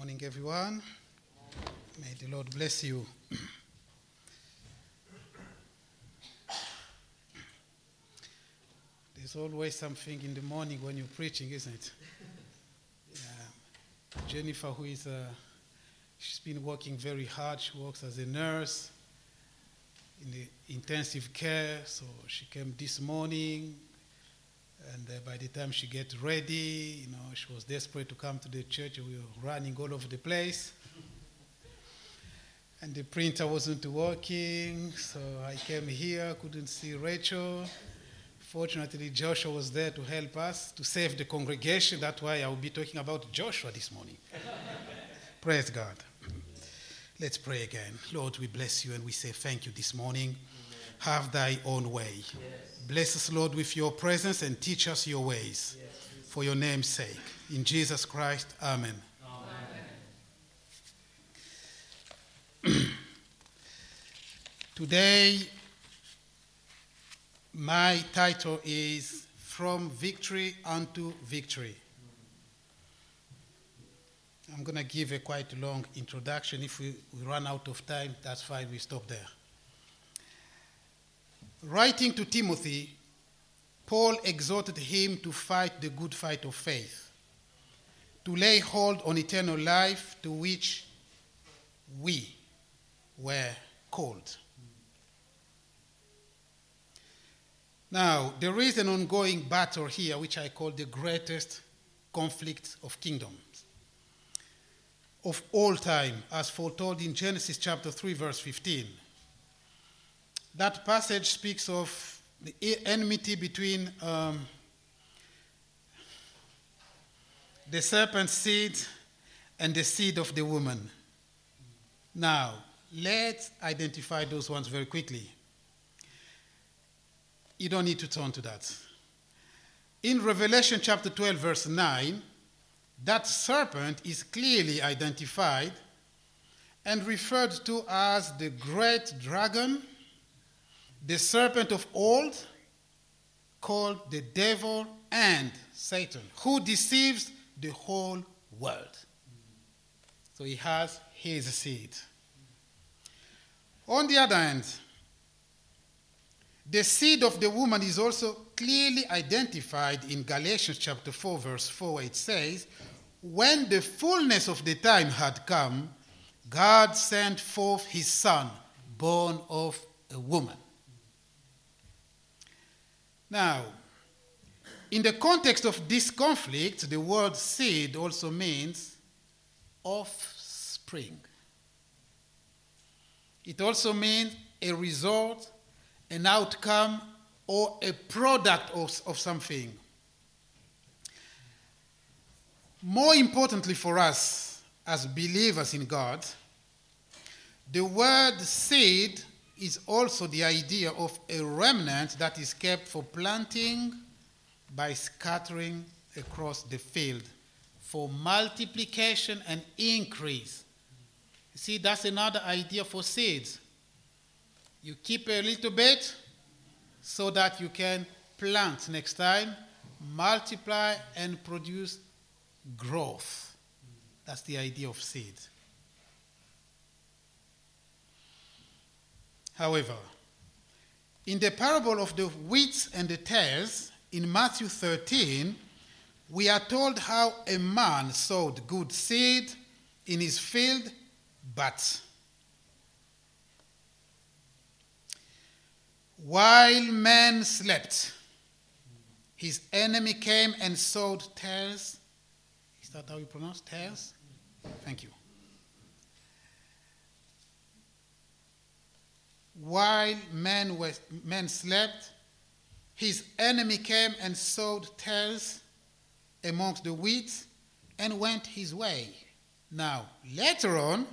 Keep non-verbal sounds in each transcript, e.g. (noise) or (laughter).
Morning, everyone. May the Lord bless you. There's always something in the morning when you're preaching, isn't it? Yeah. Jennifer, who is, uh, she's been working very hard. She works as a nurse in the intensive care. So she came this morning, and uh, by the time she get ready, you know, she was desperate to come to the church. We were running all over the place. And the printer wasn't working, so I came here, couldn't see Rachel. Fortunately, Joshua was there to help us, to save the congregation. That's why I will be talking about Joshua this morning. Praise God. Let's pray again. Lord, we bless you and we say thank you this morning. Have thy own way. Yes. Bless us, Lord, with your presence and teach us your ways. Yes. For your name's sake. In Jesus Christ, amen. Amen. (clears throat) Today, my title is From Victory Unto Victory. I'm going to give a quite long introduction. If we, we run out of time, that's fine, we stop there. Writing to Timothy, Paul exhorted him to fight the good fight of faith, to lay hold on eternal life to which we were called. Now, there is an ongoing battle here, which I call the greatest conflict of kingdoms of all time, as foretold in Genesis chapter 3, verse 15. That passage speaks of the enmity between um, the serpent's seed and the seed of the woman. Now, let's identify those ones very quickly. You don't need to turn to that. In Revelation chapter 12, verse 9, that serpent is clearly identified and referred to as the great dragon, the serpent of old, called the devil and Satan, who deceives the whole world. So he has his seed. On the other hand, the seed of the woman is also clearly identified in Galatians chapter 4, verse 4, where it says, When the fullness of the time had come, God sent forth his son, born of a woman. Now, in the context of this conflict, the word seed also means offspring. It also means a result an outcome or a product of, of something. More importantly for us as believers in God, the word seed is also the idea of a remnant that is kept for planting by scattering across the field for multiplication and increase. See, that's another idea for seeds. You keep a little bit so that you can plant next time, multiply, and produce growth. That's the idea of seed. However, in the parable of the wheat and the tares in Matthew 13, we are told how a man sowed good seed in his field, but While men slept, his enemy came and sowed tares. Is that how you pronounce tares? Thank you. While men, were, men slept, his enemy came and sowed tares amongst the wheat and went his way. Now, later on,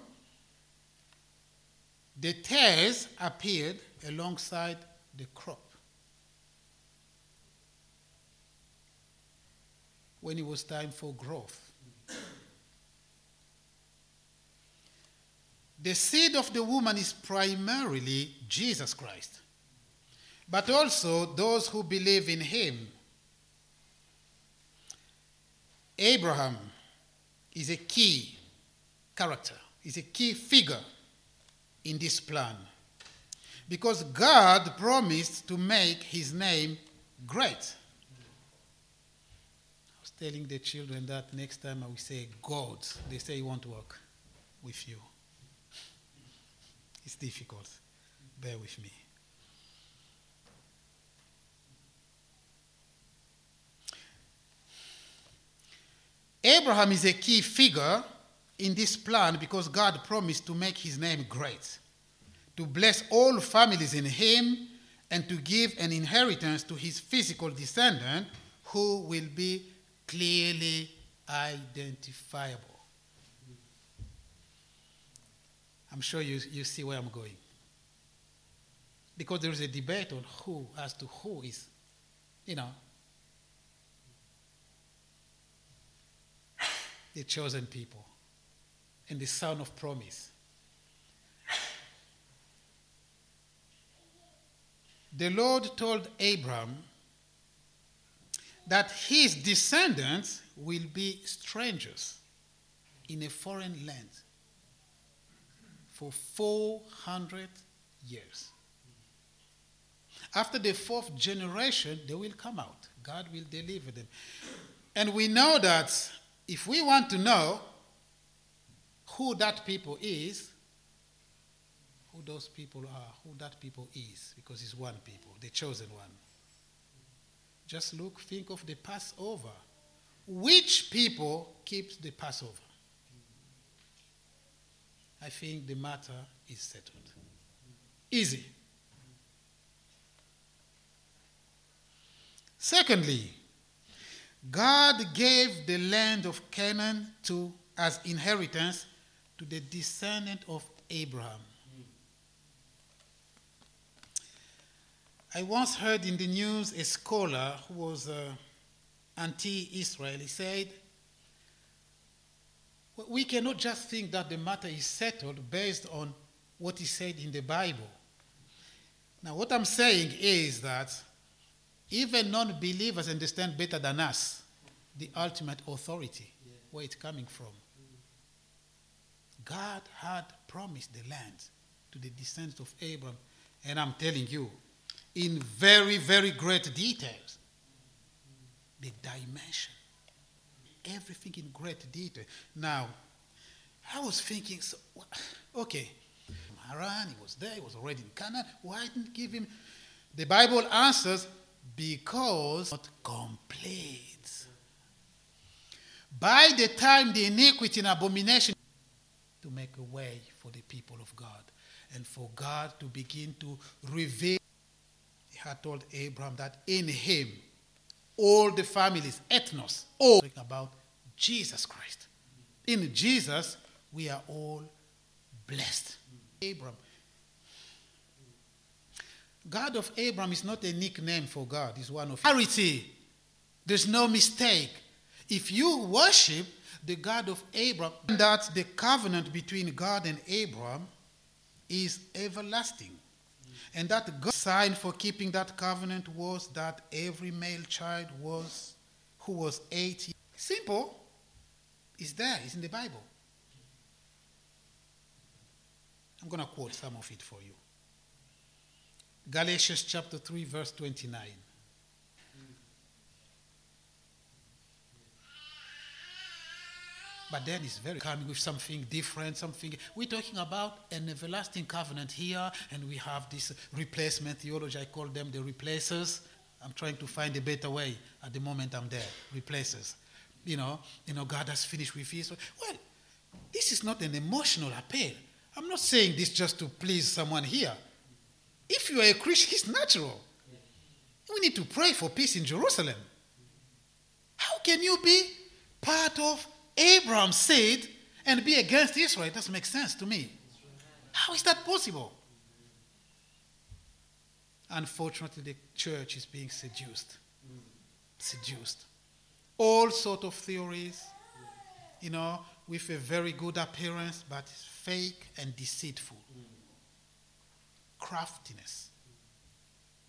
the tares appeared alongside the crop. When it was time for growth. The seed of the woman is primarily Jesus Christ, but also those who believe in him. Abraham is a key character, is a key figure in this plan. Because God promised to make his name great. I was telling the children that next time I will say God, they say he won't work with you. It's difficult. Bear with me. Abraham is a key figure in this plan because God promised to make his name great, to bless all families in him, and to give an inheritance to his physical descendant who will be clearly identifiable. I'm sure you, you see where I'm going. Because there is a debate on who, as to who is, you know, the chosen people and the son of promise. The Lord told Abram that his descendants will be strangers in a foreign land for 400 years. After the fourth generation, they will come out. God will deliver them. And we know that if we want to know who that people is, who those people are, who that people is, because it's one people, the chosen one. Just look, think of the Passover. Which people keeps the Passover? I think the matter is settled. Easy. Secondly, God gave the land of Canaan to as inheritance to the descendant of Abraham. I once heard in the news a scholar who was uh, anti Israel. He said, We cannot just think that the matter is settled based on what is said in the Bible. Now, what I'm saying is that even non believers understand better than us the ultimate authority, yeah. where it's coming from. God had promised the land to the descendants of Abraham, and I'm telling you, in very, very great details, the dimension, everything in great detail. Now, I was thinking, so, okay, Haran, he was there, he was already in Canaan. Why didn't give him? The Bible answers because not complete. By the time the iniquity and abomination to make a way for the people of God and for God to begin to reveal. He had told Abraham that in him all the families, ethnos, all about Jesus Christ. In Jesus, we are all blessed. Abram. God of Abram is not a nickname for God, it's one of clarity. There's no mistake. If you worship the God of Abram, that the covenant between God and Abram is everlasting. And that God's sign for keeping that covenant was that every male child was who was eight. Simple. It's there, it's in the Bible. I'm going to quote some of it for you. Galatians chapter 3, verse 29. But then it's very coming with something different, something. We're talking about an everlasting covenant here, and we have this replacement theology. I call them the replacers. I'm trying to find a better way. At the moment, I'm there. Replacers. You know, you know, God has finished with his. Well, this is not an emotional appeal. I'm not saying this just to please someone here. If you are a Christian, it's natural. We need to pray for peace in Jerusalem. How can you be part of Abraham said and be against Israel. It doesn't make sense to me. How is that possible? Unfortunately, the church is being seduced. Seduced. All sort of theories, you know, with a very good appearance, but fake and deceitful. Craftiness.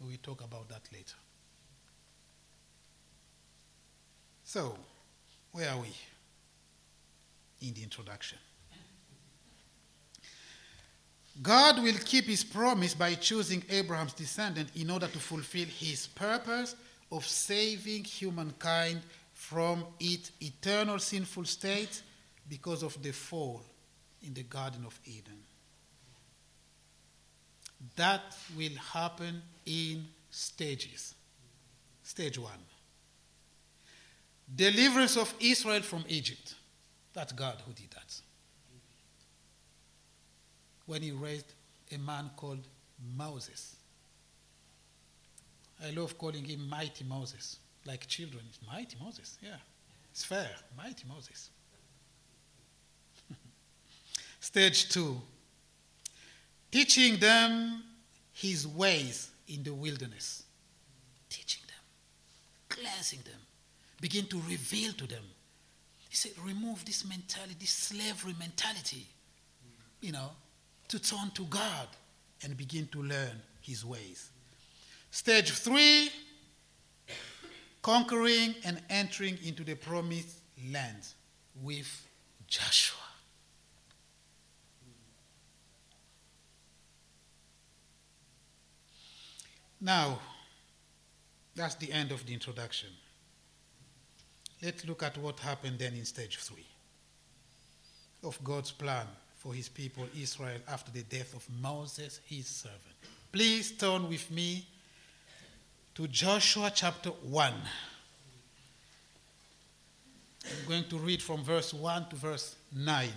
We will talk about that later. So, where are we? In the introduction. God will keep his promise by choosing Abraham's descendant in order to fulfill his purpose of saving humankind from its eternal sinful state because of the fall in the Garden of Eden. That will happen in stages. Stage one deliverance of Israel from Egypt. That's God who did that. When he raised a man called Moses. I love calling him Mighty Moses, like children. Mighty Moses, yeah. It's fair. Mighty Moses. (laughs) Stage two teaching them his ways in the wilderness. Teaching them, cleansing them, begin to reveal to them. He said, remove this mentality, this slavery mentality, you know, to turn to God and begin to learn his ways. Stage three, conquering and entering into the promised land with Joshua. Now, that's the end of the introduction. Let's look at what happened then in stage three of God's plan for his people Israel after the death of Moses, his servant. Please turn with me to Joshua chapter 1. I'm going to read from verse 1 to verse 9.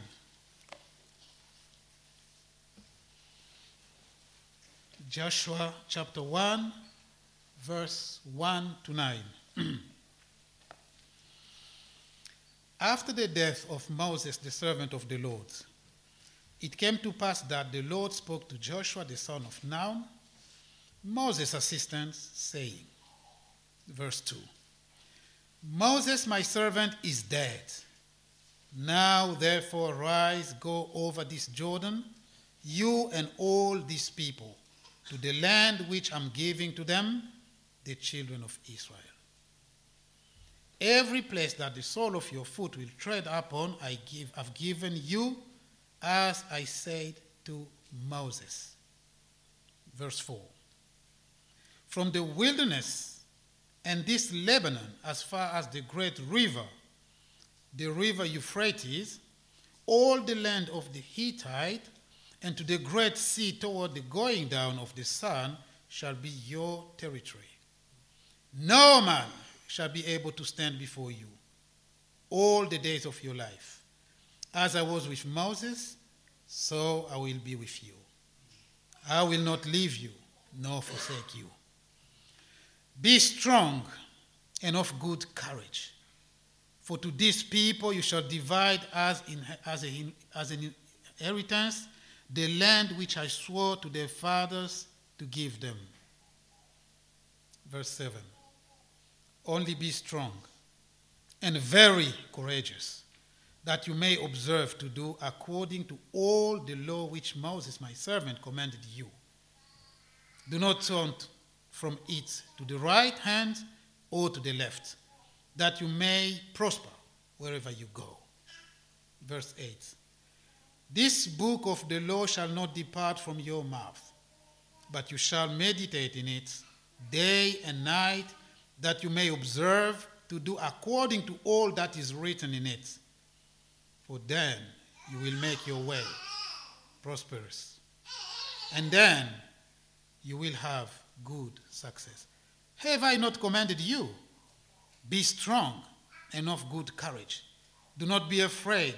Joshua chapter 1, verse 1 to 9. (clears throat) After the death of Moses, the servant of the Lord, it came to pass that the Lord spoke to Joshua, the son of Nun, Moses' assistant, saying, verse 2 Moses, my servant, is dead. Now, therefore, rise, go over this Jordan, you and all these people, to the land which I'm giving to them, the children of Israel. Every place that the sole of your foot will tread upon, I give, I've given you, as I said to Moses. Verse 4. From the wilderness and this Lebanon, as far as the great river, the river Euphrates, all the land of the Hittite, and to the great sea toward the going down of the sun shall be your territory. No man shall be able to stand before you all the days of your life. As I was with Moses, so I will be with you. I will not leave you nor forsake you. Be strong and of good courage. For to this people you shall divide as, in, as, a, as an inheritance the land which I swore to their fathers to give them. Verse 7 Only be strong and very courageous, that you may observe to do according to all the law which Moses, my servant, commanded you. Do not turn from it to the right hand or to the left, that you may prosper wherever you go. Verse 8 This book of the law shall not depart from your mouth, but you shall meditate in it day and night, that you may observe to do according to all that is written in it. For then you will make your way prosperous. And then you will have good success. Have I not commanded you? Be strong and of good courage. Do not be afraid,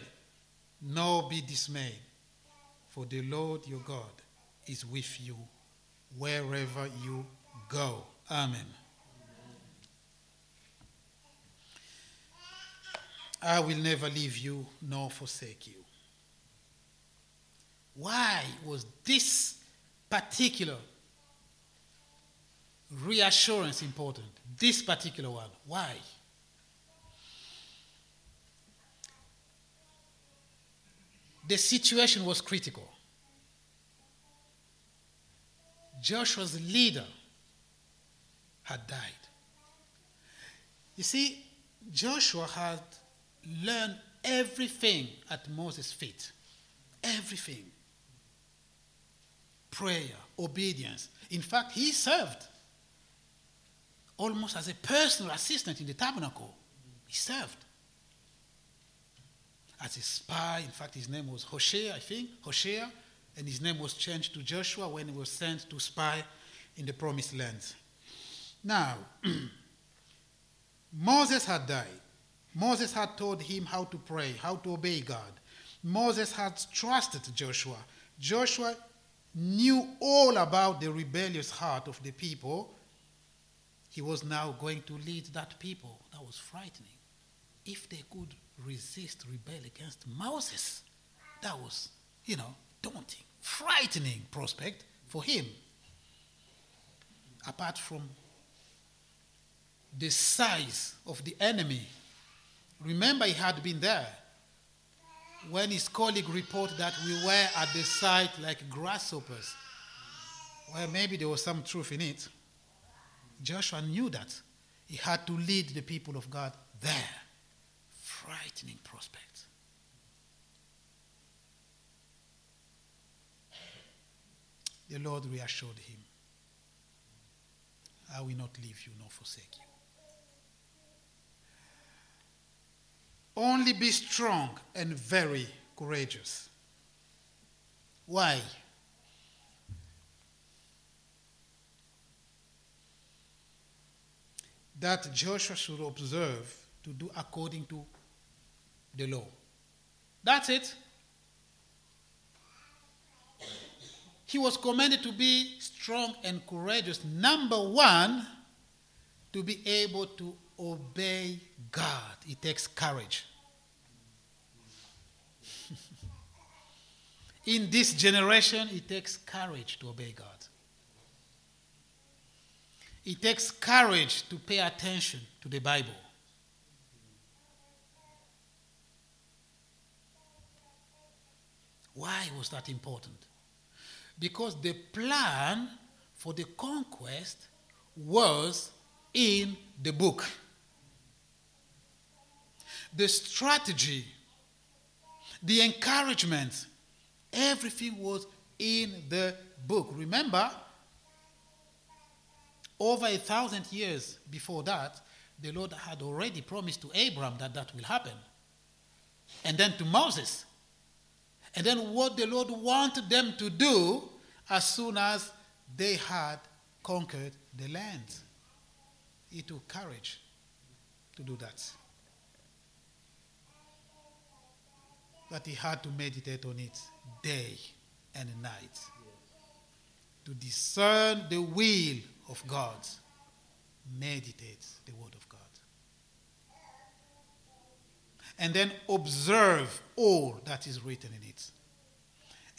nor be dismayed, for the Lord your God is with you wherever you go. Amen. I will never leave you nor forsake you. Why was this particular reassurance important? This particular one. Why? The situation was critical. Joshua's leader had died. You see, Joshua had learned everything at Moses' feet. Everything. prayer, obedience. In fact, he served almost as a personal assistant in the tabernacle. He served as a spy. In fact, his name was Hoshea, I think, Hoshea, and his name was changed to Joshua when he was sent to spy in the promised land. Now, (clears throat) Moses had died. Moses had told him how to pray, how to obey God. Moses had trusted Joshua. Joshua knew all about the rebellious heart of the people. He was now going to lead that people. That was frightening. If they could resist, rebel against Moses, that was, you know, daunting, frightening prospect for him. Apart from the size of the enemy. Remember, he had been there when his colleague reported that we were at the site like grasshoppers. Well, maybe there was some truth in it. Joshua knew that. He had to lead the people of God there. Frightening prospect. The Lord reassured him I will not leave you nor forsake you. Only be strong and very courageous. Why? That Joshua should observe to do according to the law. That's it. He was commanded to be strong and courageous. Number one, to be able to obey God, it takes courage. (laughs) In this generation, it takes courage to obey God. It takes courage to pay attention to the Bible. Why was that important? Because the plan for the conquest was in the book the strategy, the encouragement, everything was in the book. Remember, over a thousand years before that, the Lord had already promised to Abraham that that will happen. And then to Moses. And then what the Lord wanted them to do as soon as they had conquered the land. It took courage to do that. But he had to meditate on it day and night to discern the will of God. Meditate the word of God. And then observe all that is written in it.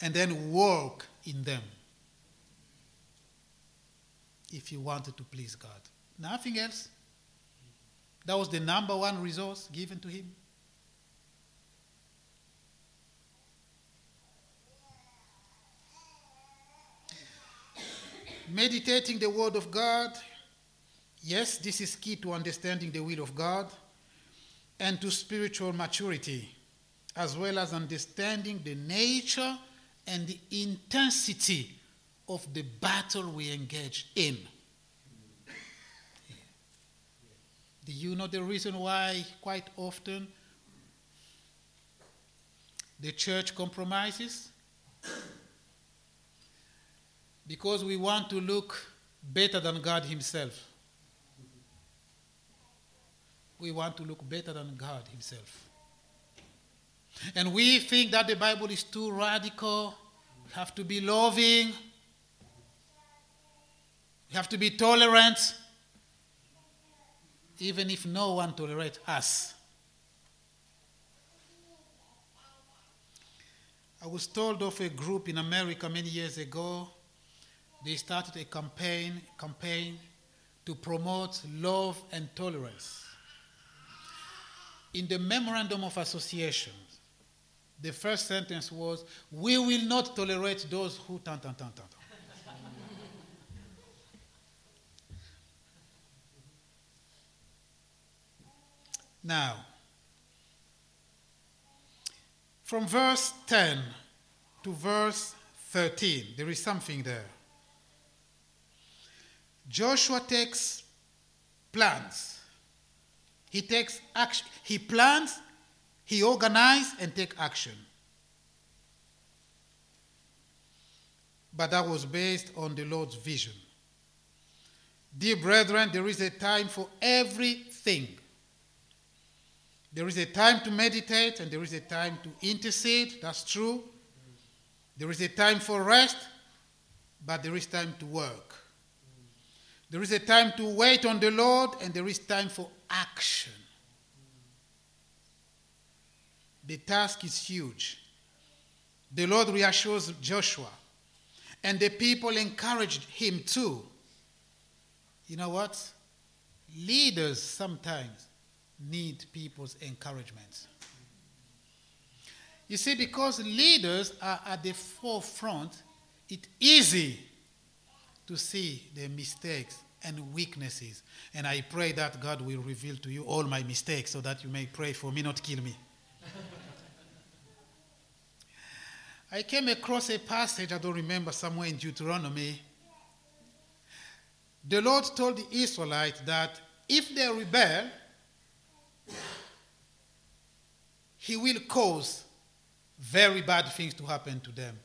And then walk in them. If you wanted to please God. Nothing else. That was the number one resource given to him. Meditating the Word of God, yes, this is key to understanding the will of God and to spiritual maturity, as well as understanding the nature and the intensity of the battle we engage in. Do you know the reason why quite often the church compromises? Because we want to look better than God Himself. We want to look better than God Himself. And we think that the Bible is too radical. We have to be loving. We have to be tolerant, even if no one tolerates us. I was told of a group in America many years ago they started a campaign, campaign to promote love and tolerance. In the memorandum of association, the first sentence was, We will not tolerate those who tan tan tan tan. now, from verse 10 to verse 13. There is something there. Joshua takes plans. He takes action. He plans, he organizes, and take action. But that was based on the Lord's vision. Dear brethren, there is a time for everything. There is a time to meditate and there is a time to intercede. That's true. There is a time for rest, but there is time to work. There is a time to wait on the Lord and there is time for action. The task is huge. The Lord reassures Joshua, and the people encouraged him too. You know what? Leaders sometimes need people's encouragement. You see, because leaders are at the forefront, it's easy to see their mistakes and weaknesses. And I pray that God will reveal to you all my mistakes so that you may pray for me, not kill me. I came across a passage, I don't remember, somewhere in Deuteronomy. The Lord told the Israelites that if they rebel, He will cause very bad things to happen to them.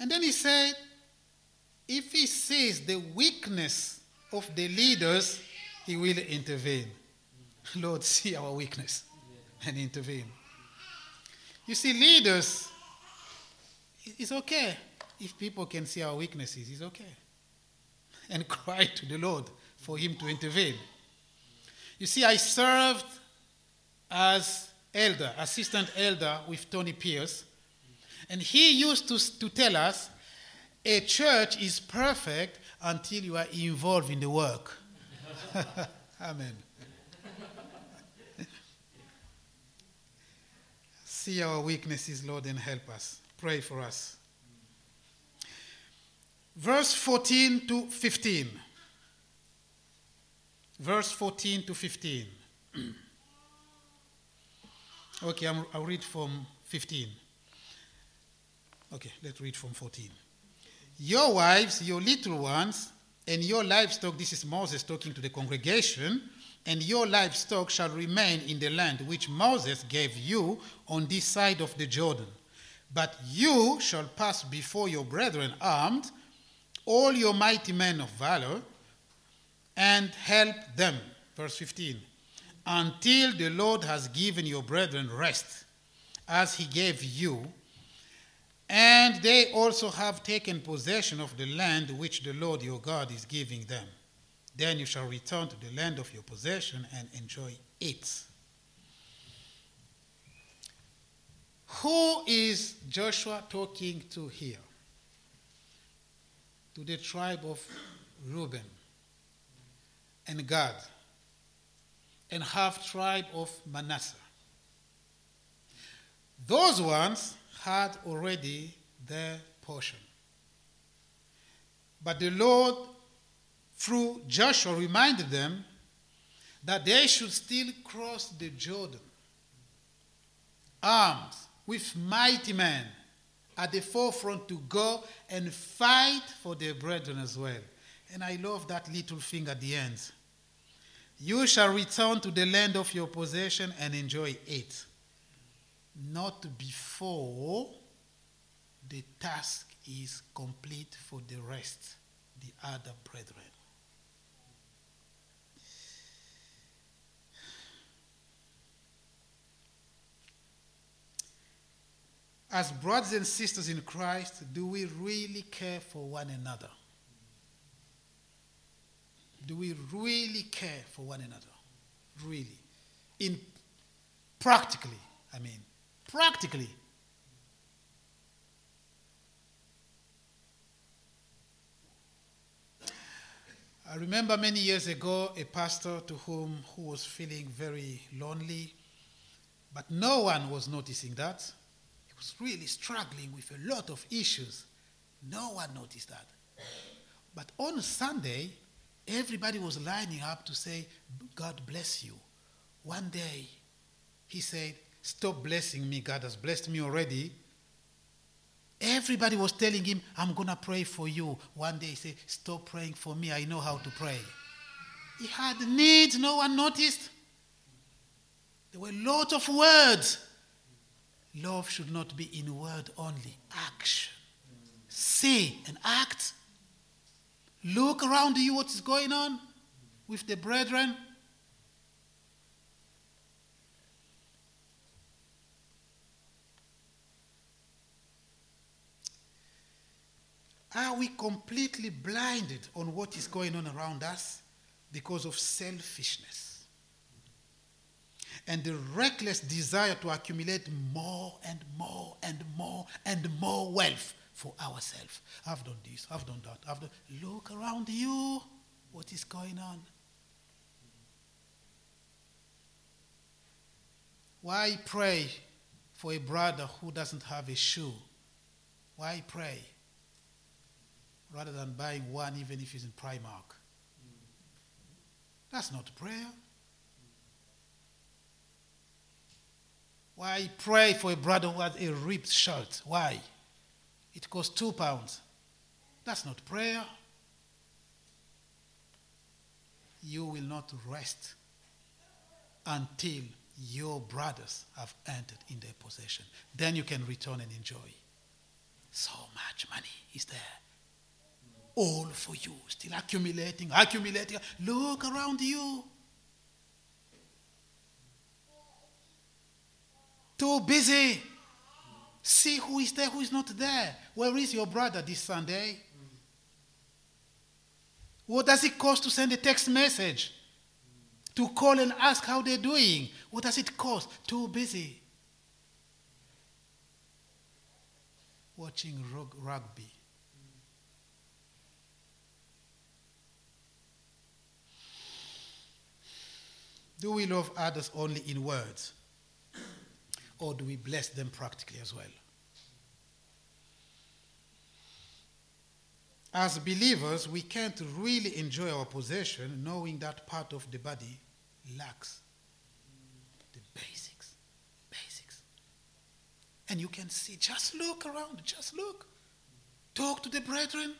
And then He said, if He sees the weakness of the leaders, He will intervene. (laughs) Lord, see our weakness and intervene. You see, leaders, it's okay if people can see our weaknesses, it's okay. And (laughs) cry to the Lord for Him to intervene. You see, I served as elder, assistant elder with Tony Pierce, and he used to, to tell us a church is perfect until you are involved in the work. (laughs) Amen. (laughs) See our weaknesses, Lord, and help us. Pray for us. Verse 14 to 15. Verse 14 to 15. (clears throat) okay, i will read from 15. Okay, let's read from 14. Your wives, your little ones, and your livestock, this is Moses talking to the congregation, and your livestock shall remain in the land which Moses gave you on this side of the Jordan. But you shall pass before your brethren armed, all your mighty men of valor, and help them. Verse 15. Until the Lord has given your brethren rest, as he gave you and they also have taken possession of the land which the Lord your God is giving them. Then you shall return to the land of your possession and enjoy it. Who is Joshua talking to here? To the tribe of Reuben and Gad and half tribe of Manasseh. Those ones had already their portion. But the Lord, through Joshua, reminded them that they should still cross the Jordan, armed with mighty men at the forefront to go and fight for their brethren as well. And I love that little thing at the end. You shall return to the land of your possession and enjoy it not before the task is complete for the rest, the other brethren. As brothers and sisters in Christ, do we really care for one another? Do we really care for one another? Really? In practically, I mean practically. I remember many years ago a pastor to whom who was feeling very lonely, but no one was noticing that. He was really struggling with a lot of issues. No one noticed that. But on Sunday, everybody was lining up to say, God bless you. One day, he said, Stop blessing me. God has blessed me already. Everybody was telling him, I'm going to pray for you. One day he said, Stop praying for me. I know how to pray. He had needs no one noticed. There were lots of words. Love should not be in word only, action. Say and act. Look around you what is going on with the brethren. Are we completely blinded on what is going on around us because of selfishness and the reckless desire to accumulate more and more and more and more wealth for ourselves? I've done this, I've done that. I've done. Look around you. What is going on? Why pray for a brother who doesn't have a shoe? Why pray? Rather than buying one even if it's in Primark. That's not prayer. Why pray for a brother who has a ripped shirt? Why? It costs two pounds. That's not prayer. You will not rest until your brothers have entered in their possession. Then you can return and enjoy. So much money is there all for you, still accumulating, accumulating. Look around you. Too busy. See who is there, who is not there. Where is your brother this Sunday? What does it cost to send a text message? To call and ask how they're doing? What does it cost? Too busy. Watching rugby Do we love others only in words? Or do we bless them practically as well? As believers, we can't really enjoy our possession knowing that part of the body lacks the basics. Basics. And you can see, just look around, just look. Talk to the brethren,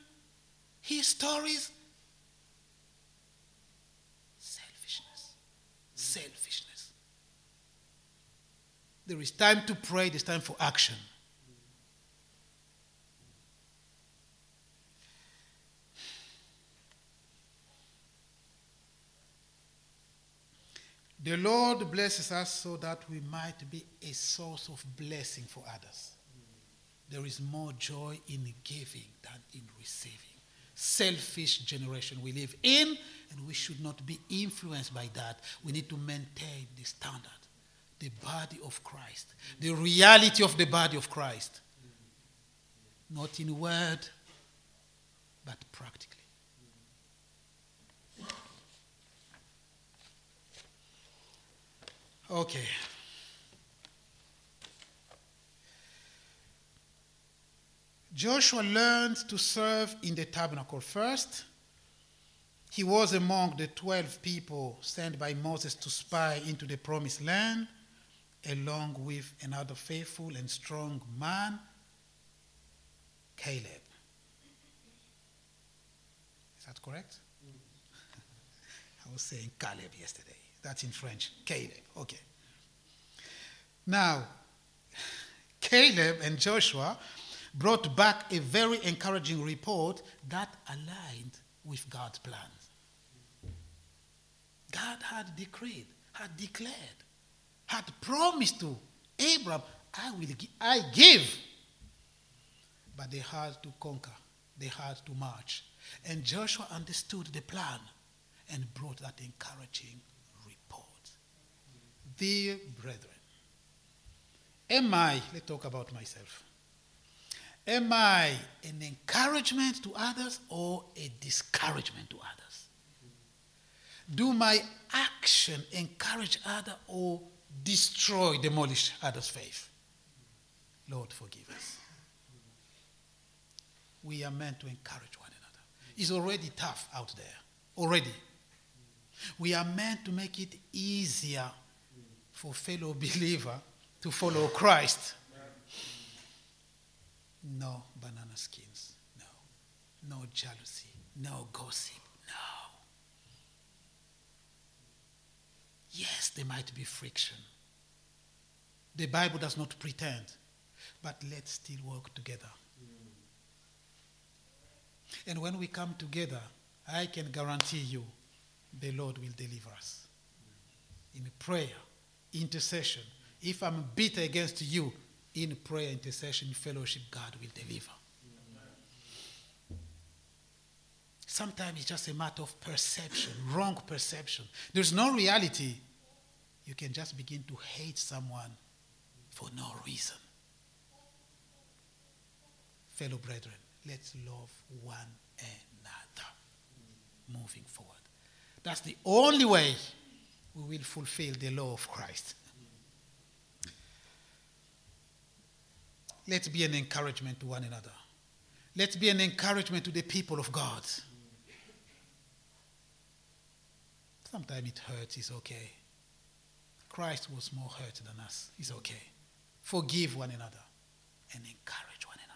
hear stories, selfishness. There is time to pray, there's time for action. The Lord blesses us so that we might be a source of blessing for others. There is more joy in giving than in receiving. Selfish generation we live in, and we should not be influenced by that. We need to maintain the standard, the body of Christ, the reality of the body of Christ. Not in word, but practically. Okay. Joshua learned to serve in the tabernacle first he was among the 12 people sent by Moses to spy into the promised land, along with another faithful and strong man, Caleb. Is that correct? (laughs) I was saying Caleb yesterday. That's in French. Caleb. Okay. Now, (laughs) Caleb and Joshua brought back a very encouraging report that aligned with God's plans. God had decreed, had declared, had promised to Abraham, I will give, I give. But they had to conquer, they had to march. And Joshua understood the plan and brought that encouraging report. Dear brethren, am I, let's talk about myself. Am I an encouragement to others or a discouragement to others? Do my action encourage others or destroy, demolish others' faith? Lord, forgive us. We are meant to encourage one another. It's already tough out there. Already. We are meant to make it easier for fellow (laughs) believer to follow Christ. No. Banana skins. No. No jealousy. No gossip. No. Yes, there might be friction. The Bible does not pretend, but let's still work together. And when we come together, I can guarantee you the Lord will deliver us. In prayer, intercession. If I'm bitter against you, in prayer, intercession, fellowship, God will deliver. Sometimes it's just a matter of perception, wrong perception. There's no reality. You can just begin to hate someone for no reason. Fellow brethren, let's love one another moving forward. That's the only way we will fulfill the law of Christ. Let's be an encouragement to one another. Let's be an encouragement to the people of God. Sometimes it hurts, it's okay. Christ was more hurt than us, it's okay. Forgive one another and encourage one another.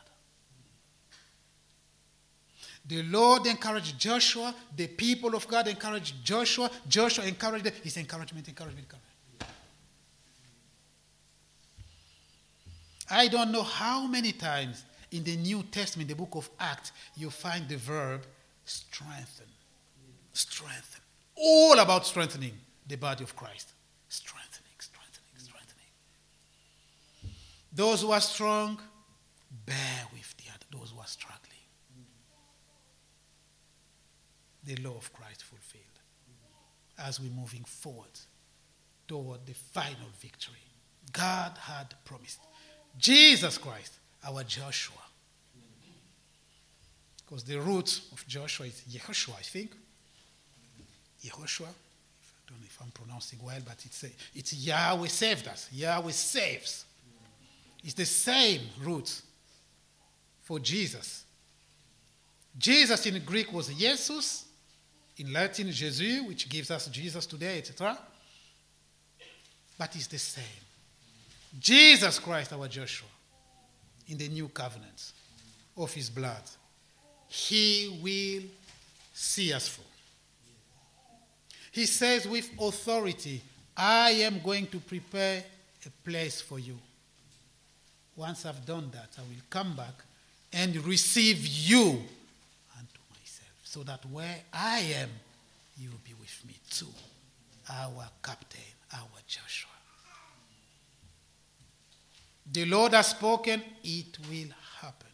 The Lord encouraged Joshua, the people of God encouraged Joshua, Joshua encouraged them. His encouragement, encouragement, encouragement. I don't know how many times in the New Testament, the book of Acts, you find the verb strengthen. Strengthen all about strengthening the body of Christ. Strengthening, strengthening, strengthening. Those who are strong, bear with the those who are struggling. The law of Christ fulfilled as we're moving forward toward the final victory. God had promised. Jesus Christ, our Joshua. Because the root of Joshua is Yehoshua, I think. Yehoshua. I don't know if I'm pronouncing well, but it's, a, it's Yahweh saved us. Yahweh saves. It's the same root for Jesus. Jesus in Greek was Jesus, in Latin, Jesus, which gives us Jesus today, etc. But it's the same. Jesus Christ, our Joshua, in the new covenant of his blood, he will see us through. He says with authority, I am going to prepare a place for you. Once I've done that, I will come back and receive you unto myself, so that where I am, you will be with me too. Our captain, our Joshua. The Lord has spoken, it will happen.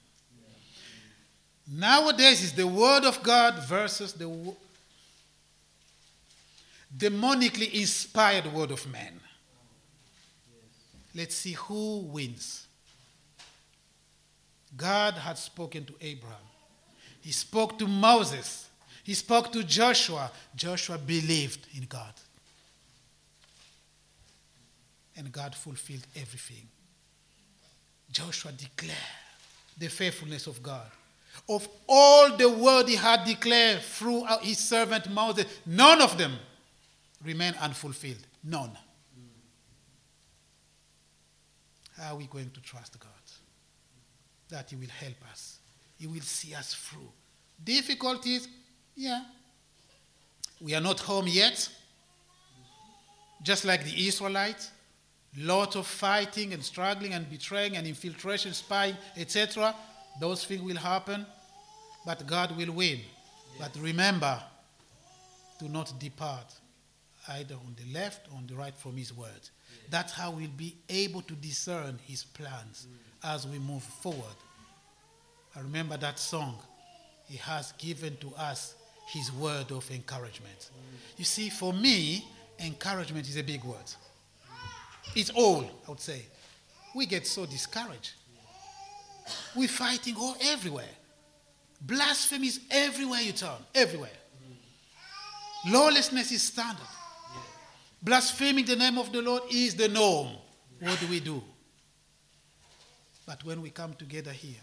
Nowadays is the word of God versus the demonically inspired word of man. Let's see who wins. God had spoken to Abraham. He spoke to Moses. He spoke to Joshua. Joshua believed in God. And God fulfilled everything. Joshua declared the faithfulness of God. Of all the word he had declared through his servant Moses, none of them remain unfulfilled. None. How are we going to trust God? That He will help us, He will see us through. Difficulties, yeah. We are not home yet. Just like the Israelites, lot of fighting and struggling and betraying and infiltration, spying, etc. Those things will happen, but God will win. But remember, do not depart either on the left or on the right from his word. That's how we'll be able to discern his plans mm. as we move forward. I remember that song. He has given to us his word of encouragement. Mm. You see, for me, encouragement is a big word. It's all, I would say. We get so discouraged. We're fighting all everywhere. Blasphemy is everywhere you turn, everywhere. Lawlessness is standard. Blaspheming the name of the Lord is the norm. What do we do? But when we come together here,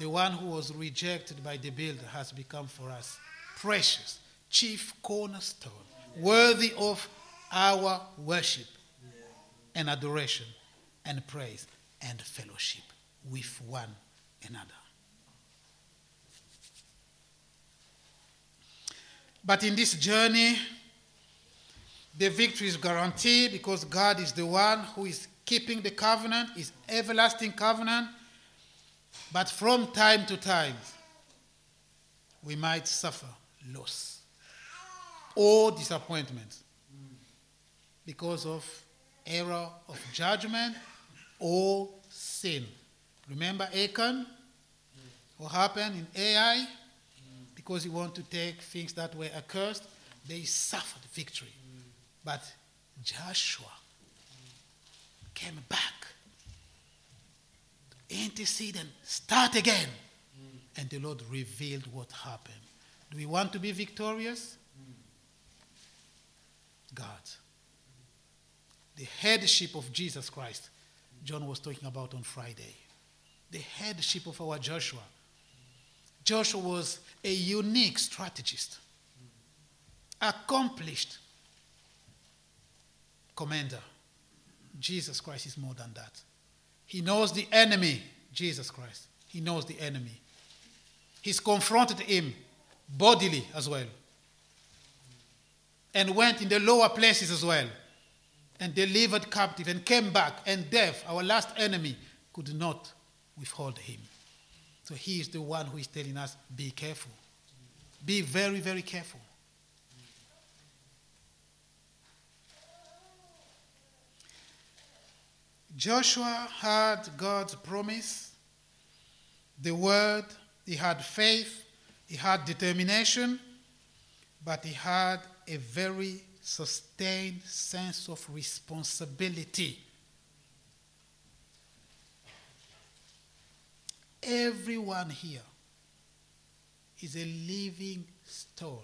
the one who was rejected by the builder has become for us precious, chief cornerstone, worthy of our worship and adoration and praise and fellowship with one another. But in this journey, the victory is guaranteed because God is the one who is keeping the covenant, his everlasting covenant. But from time to time, we might suffer loss or disappointment because of error of judgment or sin. Remember Achan? What happened in Ai? Because he wanted to take things that were accursed, they suffered victory. But Joshua came back, intercede and start again. And the Lord revealed what happened. Do we want to be victorious? God. The headship of Jesus Christ, John was talking about on Friday. The headship of our Joshua. Joshua was a unique strategist, accomplished commander. Jesus Christ is more than that. He knows the enemy, Jesus Christ. He knows the enemy. He's confronted him bodily as well. And went in the lower places as well. And delivered captive and came back. And death, our last enemy, could not withhold him. So he is the one who is telling us be careful. Be very, very careful. Joshua had God's promise, the word, he had faith, he had determination, but he had a very sustained sense of responsibility. Everyone here is a living stone.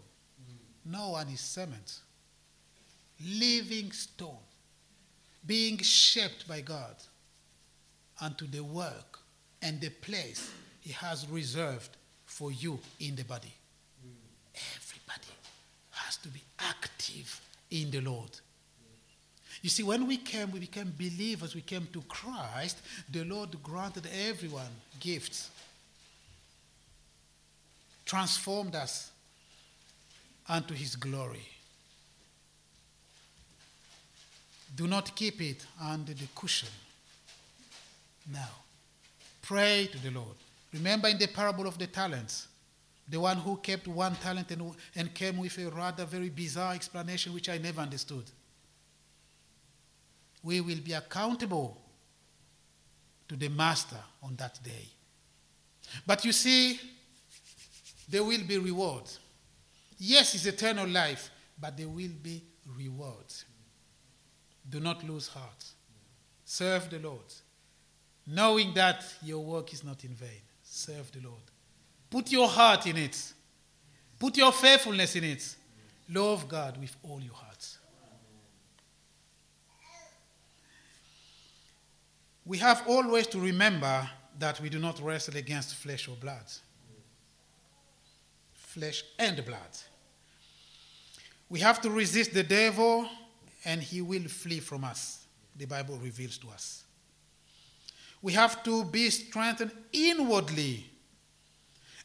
No one is cement. Living stone being shaped by God unto the work and the place He has reserved for you in the body. Mm. Everybody has to be active in the Lord. You see, when we came, we became believers, we came to Christ, the Lord granted everyone gifts, transformed us unto His glory. Do not keep it under the cushion. Now, pray to the Lord. Remember in the parable of the talents, the one who kept one talent and, and came with a rather very bizarre explanation which I never understood. We will be accountable to the master on that day. But you see, there will be rewards. Yes, it's eternal life, but there will be rewards. Do not lose heart. Serve the Lord. Knowing that your work is not in vain. Serve the Lord. Put your heart in it. Put your faithfulness in it. Love God with all your heart. We have always to remember that we do not wrestle against flesh or blood. Flesh and blood. We have to resist the devil and he will flee from us. The Bible reveals to us. We have to be strengthened inwardly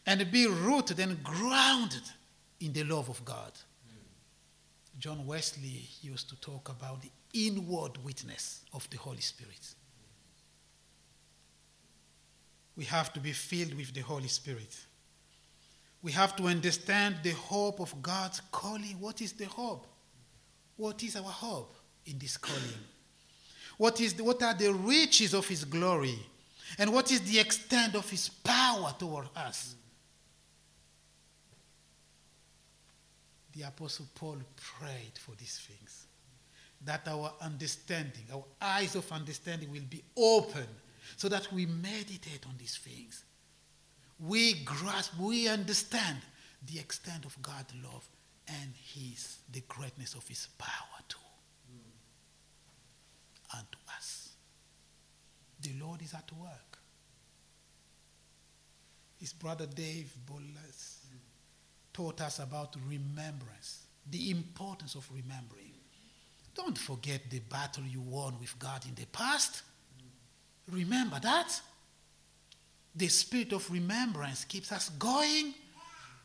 and be rooted and grounded in the love of God. John Wesley used to talk about the inward witness of the Holy Spirit. We have to be filled with the Holy Spirit. We have to understand the hope of God's calling. What is the hope? What is our hope in this calling? What, is the, what are the riches of His glory? And what is the extent of His power toward us? The Apostle Paul prayed for these things. That our understanding, our eyes of understanding will be open so that we meditate on these things. We grasp, we understand the extent of God's love and his the greatness of his power too mm. unto us. The Lord is at work. His brother Dave Bolas. Taught us about remembrance, the importance of remembering. Don't forget the battle you won with God in the past. Remember that. The spirit of remembrance keeps us going.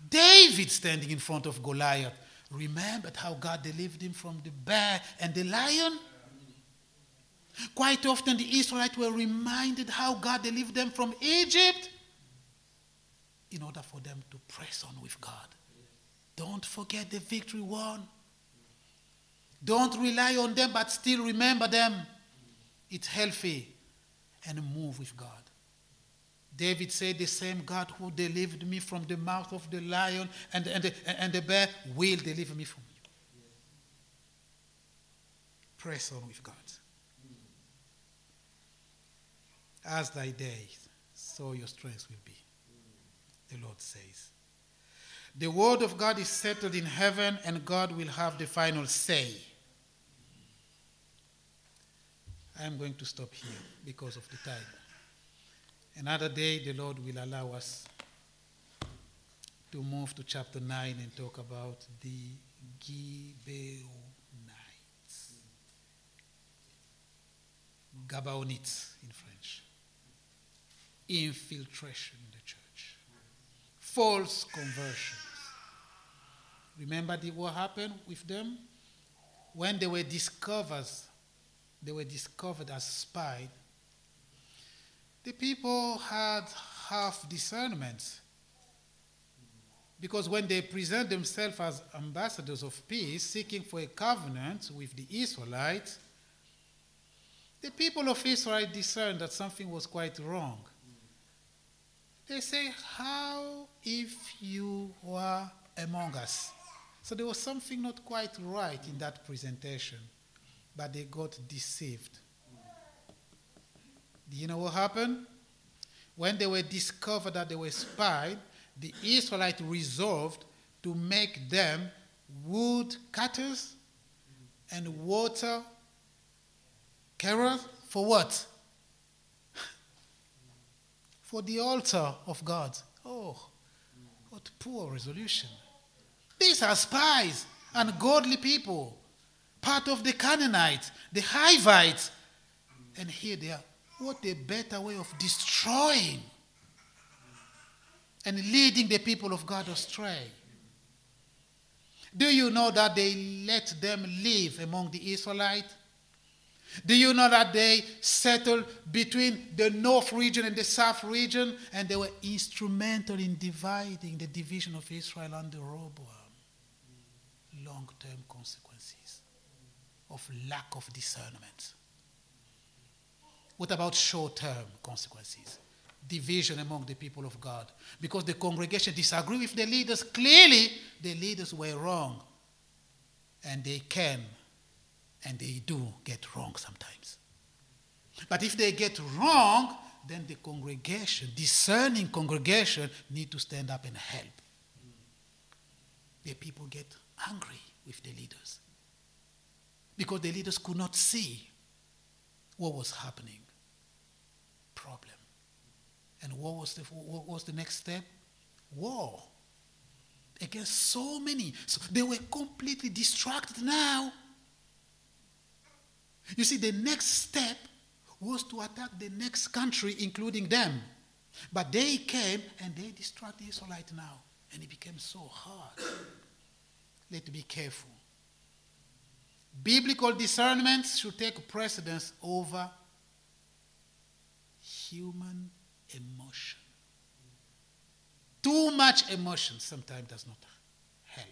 David standing in front of Goliath remembered how God delivered him from the bear and the lion. Quite often, the Israelites were reminded how God delivered them from Egypt in order for them to press on with God. Don't forget the victory won. Don't rely on them, but still remember them. It's healthy. And move with God. David said, The same God who delivered me from the mouth of the lion and, and, the, and the bear will deliver me from you. Press on with God. As thy days, so your strength will be, the Lord says. The word of God is settled in heaven, and God will have the final say. I am going to stop here because of the time. Another day, the Lord will allow us to move to chapter 9 and talk about the Gibeonites. Gabaonites in French. Infiltration in the church. False conversions. Remember what happened with them? When they were discovered, they were discovered as spies the people had half discernment. Because when they present themselves as ambassadors of peace, seeking for a covenant with the Israelites, the people of Israel discerned that something was quite wrong. They say, How if you were among us? So there was something not quite right in that presentation, but they got deceived. Do you know what happened? When they were discovered that they were spied, the Israelites resolved to make them wood cutters and water carriers for what? (laughs) for the altar of God. Oh, what poor resolution. These are spies and godly people, part of the Canaanites, the Hivites, and here they are what a better way of destroying and leading the people of God astray. Do you know that they let them live among the Israelites? Do you know that they settled between the north region and the south region and they were instrumental in dividing the division of Israel under Rehoboam? Long term consequences of lack of discernment. What about short term consequences? Division among the people of God. Because the congregation disagree with the leaders. Clearly, the leaders were wrong. And they can and they do get wrong sometimes. But if they get wrong, then the congregation, discerning congregation, need to stand up and help. The people get angry with the leaders because the leaders could not see what was happening problem. And what was the, what was the next step? War against so many. So they were completely distracted now. You see, the next step was to attack the next country, including them. But they came and they distracted the Israelites now. And it became so hard. Let's be careful. Biblical discernment should take precedence over human emotion. Too much emotion sometimes does not help.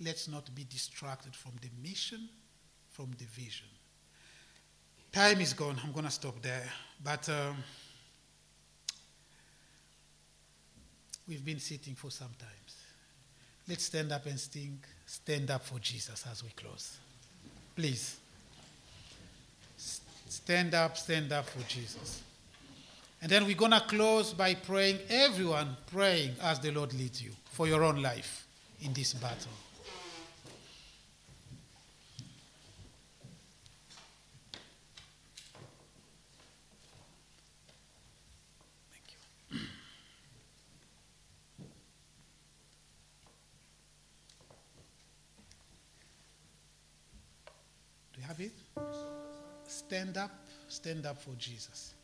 Let's not be distracted from the mission, from the vision. Time is gone. I'm going to stop there. But um, we've been sitting for some time. Let's stand up and sing, stand up for Jesus as we close. Please. Stand up, stand up for Jesus. And then we're going to close by praying, everyone praying as the Lord leads you for your own life in this battle. Stand up, stand up for Jesus.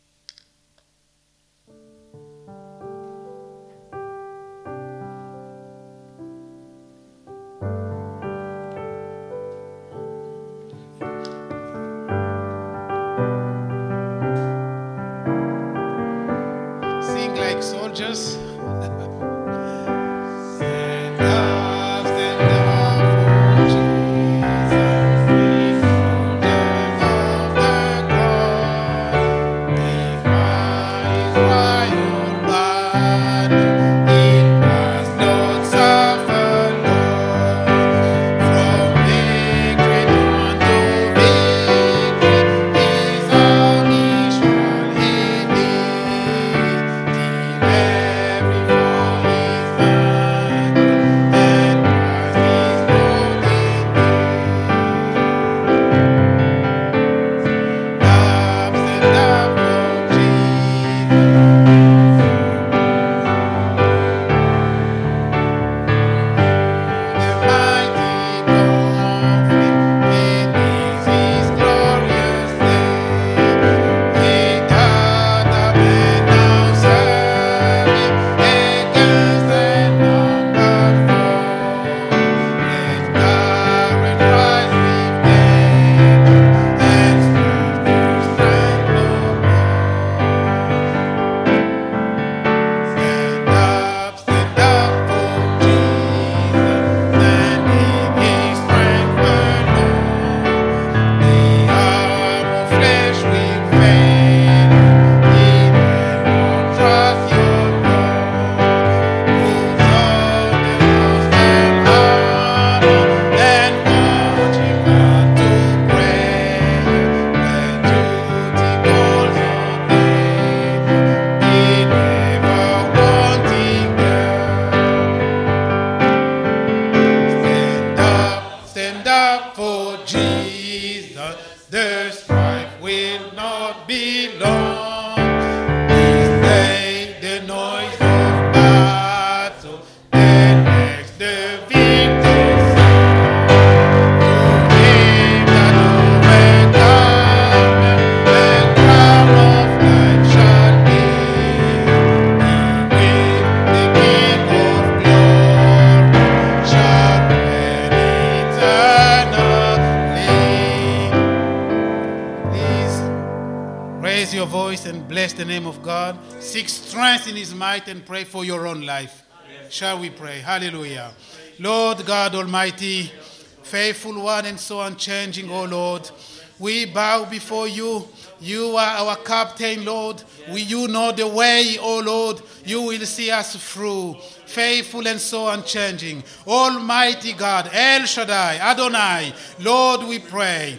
Almighty, faithful one and so unchanging, O Lord, we bow before you. You are our captain, Lord. We, you know the way, O Lord. You will see us through. Faithful and so unchanging. Almighty God, El Shaddai, Adonai, Lord, we pray.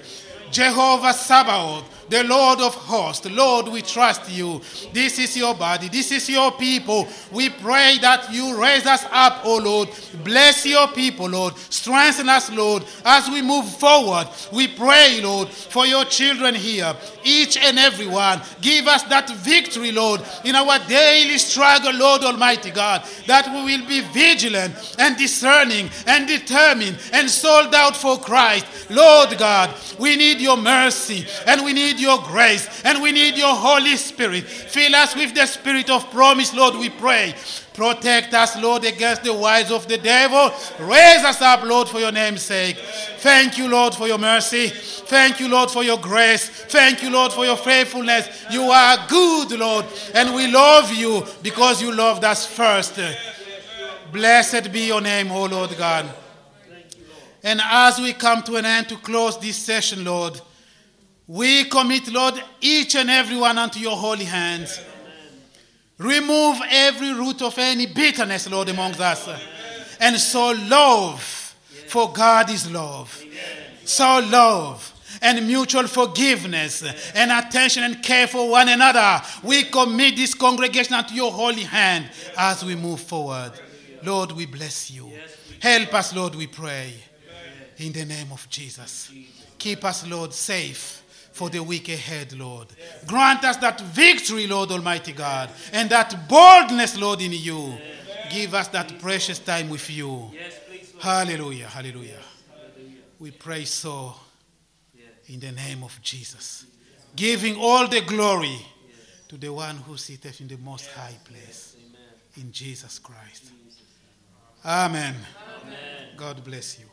Jehovah Sabaoth, the Lord of hosts. Lord, we trust you. This is your body. This is your people. We pray that you raise us up, O Lord. Bless your people, Lord. Strengthen us, Lord, as we move forward. We pray, Lord, for your children here, each and every one. Give us that victory, Lord, in our daily struggle, Lord Almighty God, that we will be vigilant and discerning and determined and sold out for Christ. Lord God, we need your mercy and we need your grace and we need your Holy Spirit. Fill us with the spirit of promise, Lord, we pray. Protect us, Lord, against the wiles of the devil. Raise us up, Lord, for your name's sake. Thank you, Lord, for your mercy. Thank you, Lord, for your grace. Thank you, Lord, for your faithfulness. You are good, Lord, and we love you because you loved us first. Blessed be your name, O Lord God. And as we come to an end to close this session, Lord, we commit, Lord, each and every one unto your holy hands. Remove every root of any bitterness, Lord, amongst us. And so love, for God is love. So love and mutual forgiveness and attention and care for one another. We commit this congregation unto your holy hand as we move forward. Lord, we bless you. Help us, Lord, we pray. In the name of Jesus. Keep us, Lord, safe for the week ahead, Lord. Grant us that victory, Lord Almighty God, and that boldness, Lord, in you. Give us that precious time with you. Hallelujah, hallelujah. We pray so in the name of Jesus. Giving all the glory to the one who sitteth in the most high place. In Jesus Christ. Amen. God bless you.